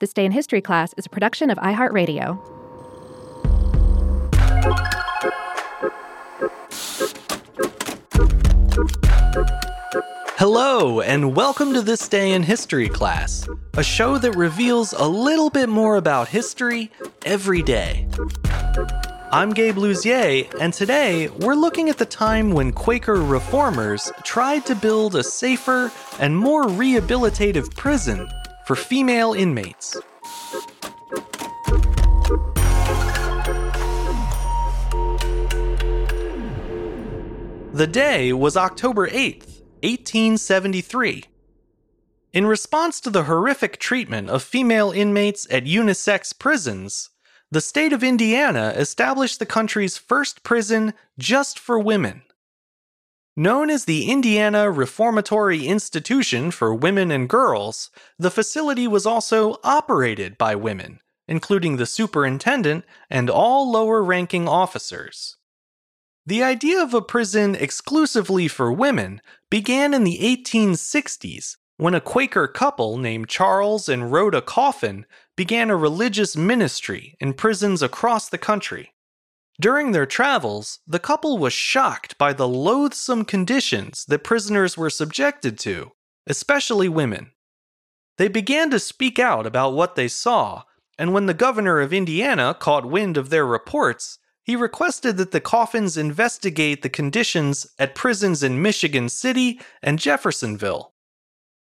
This Day in History class is a production of iHeartRadio. Hello, and welcome to This Day in History class, a show that reveals a little bit more about history every day. I'm Gabe Luzier, and today we're looking at the time when Quaker reformers tried to build a safer and more rehabilitative prison for female inmates. The day was October 8th, 1873. In response to the horrific treatment of female inmates at unisex prisons, the state of Indiana established the country's first prison just for women. Known as the Indiana Reformatory Institution for Women and Girls, the facility was also operated by women, including the superintendent and all lower ranking officers. The idea of a prison exclusively for women began in the 1860s when a Quaker couple named Charles and Rhoda Coffin began a religious ministry in prisons across the country. During their travels, the couple was shocked by the loathsome conditions that prisoners were subjected to, especially women. They began to speak out about what they saw, and when the governor of Indiana caught wind of their reports, he requested that the Coffins investigate the conditions at prisons in Michigan City and Jeffersonville.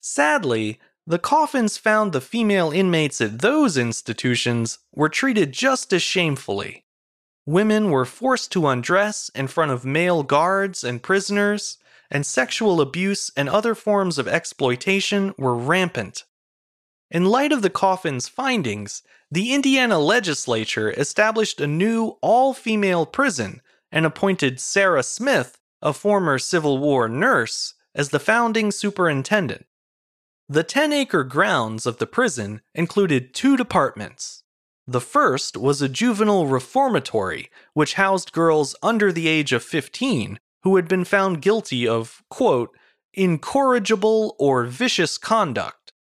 Sadly, the Coffins found the female inmates at those institutions were treated just as shamefully. Women were forced to undress in front of male guards and prisoners, and sexual abuse and other forms of exploitation were rampant. In light of the Coffin's findings, the Indiana legislature established a new all female prison and appointed Sarah Smith, a former Civil War nurse, as the founding superintendent. The 10 acre grounds of the prison included two departments the first was a juvenile reformatory, which housed girls under the age of 15 who had been found guilty of, quote, incorrigible or vicious conduct.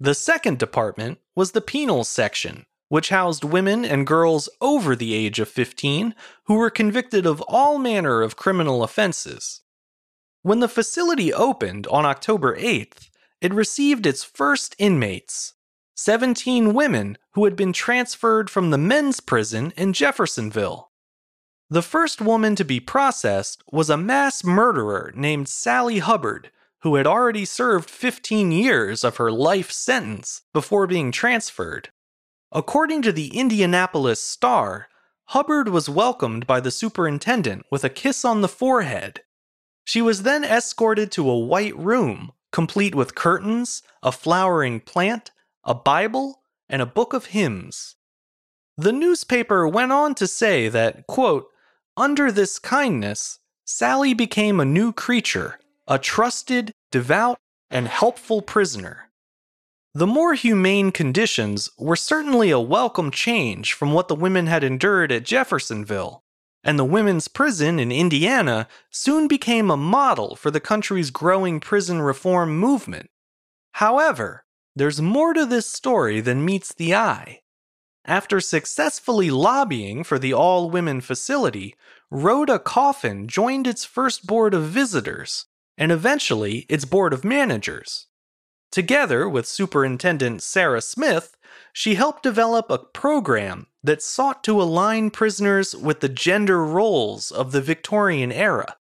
The second department was the penal section, which housed women and girls over the age of 15 who were convicted of all manner of criminal offenses. When the facility opened on October 8th, it received its first inmates, 17 women who had been transferred from the men's prison in Jeffersonville. The first woman to be processed was a mass murderer named Sally Hubbard, who had already served 15 years of her life sentence before being transferred. According to the Indianapolis Star, Hubbard was welcomed by the superintendent with a kiss on the forehead. She was then escorted to a white room, complete with curtains, a flowering plant, a Bible, and a book of hymns. The newspaper went on to say that, quote, under this kindness, Sally became a new creature, a trusted, devout, and helpful prisoner. The more humane conditions were certainly a welcome change from what the women had endured at Jeffersonville, and the women's prison in Indiana soon became a model for the country's growing prison reform movement. However, there's more to this story than meets the eye. After successfully lobbying for the all women facility, Rhoda Coffin joined its first board of visitors and eventually its board of managers. Together with Superintendent Sarah Smith, she helped develop a program that sought to align prisoners with the gender roles of the Victorian era.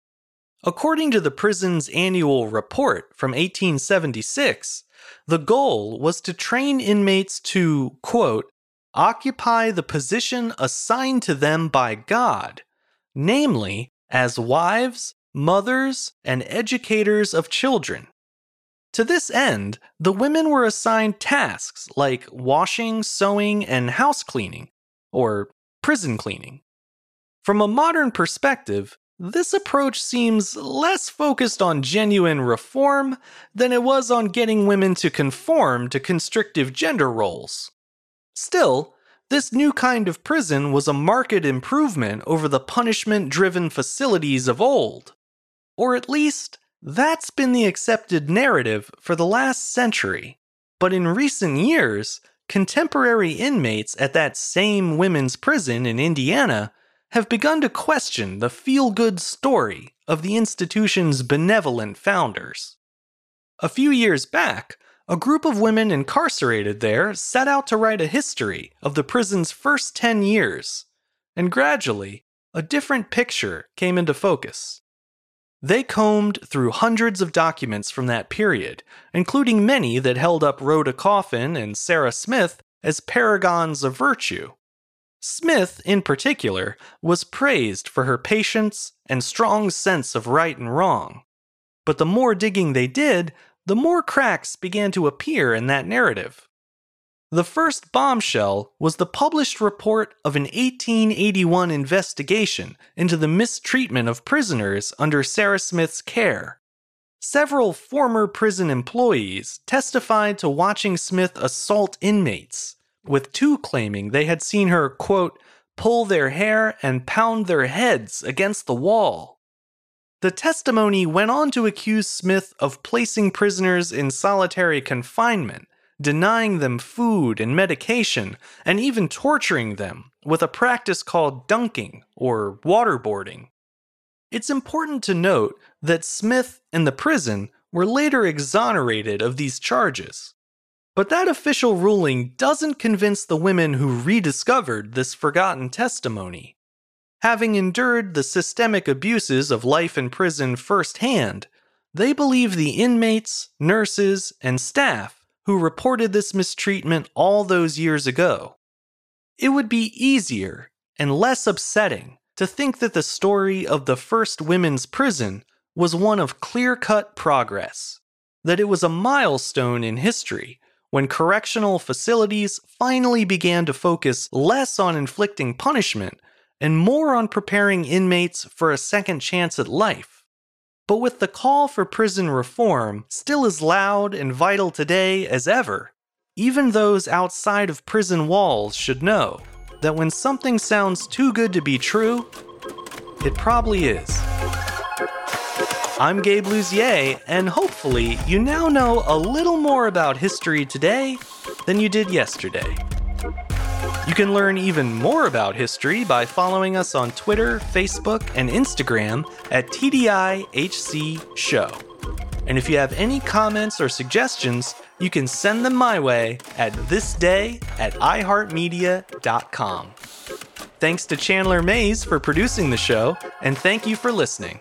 According to the prison's annual report from 1876, the goal was to train inmates to, quote, occupy the position assigned to them by God, namely, as wives, mothers, and educators of children. To this end, the women were assigned tasks like washing, sewing, and house cleaning, or prison cleaning. From a modern perspective, this approach seems less focused on genuine reform than it was on getting women to conform to constrictive gender roles. Still, this new kind of prison was a marked improvement over the punishment driven facilities of old. Or at least, that's been the accepted narrative for the last century. But in recent years, contemporary inmates at that same women's prison in Indiana have begun to question the feel good story of the institution's benevolent founders. A few years back, a group of women incarcerated there set out to write a history of the prison's first 10 years, and gradually, a different picture came into focus. They combed through hundreds of documents from that period, including many that held up Rhoda Coffin and Sarah Smith as paragons of virtue. Smith, in particular, was praised for her patience and strong sense of right and wrong. But the more digging they did, the more cracks began to appear in that narrative. The first bombshell was the published report of an 1881 investigation into the mistreatment of prisoners under Sarah Smith's care. Several former prison employees testified to watching Smith assault inmates, with two claiming they had seen her, quote, pull their hair and pound their heads against the wall. The testimony went on to accuse Smith of placing prisoners in solitary confinement denying them food and medication, and even torturing them with a practice called dunking or waterboarding. It's important to note that Smith and the prison were later exonerated of these charges. But that official ruling doesn't convince the women who rediscovered this forgotten testimony. Having endured the systemic abuses of life in prison firsthand, they believe the inmates, nurses, and staff who reported this mistreatment all those years ago. It would be easier and less upsetting to think that the story of the first women's prison was one of clear cut progress, that it was a milestone in history when correctional facilities finally began to focus less on inflicting punishment and more on preparing inmates for a second chance at life. But with the call for prison reform still as loud and vital today as ever, even those outside of prison walls should know that when something sounds too good to be true, it probably is. I'm Gabe Luzier, and hopefully, you now know a little more about history today than you did yesterday. You can learn even more about history by following us on Twitter, Facebook, and Instagram at TDIHC Show. And if you have any comments or suggestions, you can send them my way at thisday at iHeartMedia.com. Thanks to Chandler Mays for producing the show, and thank you for listening.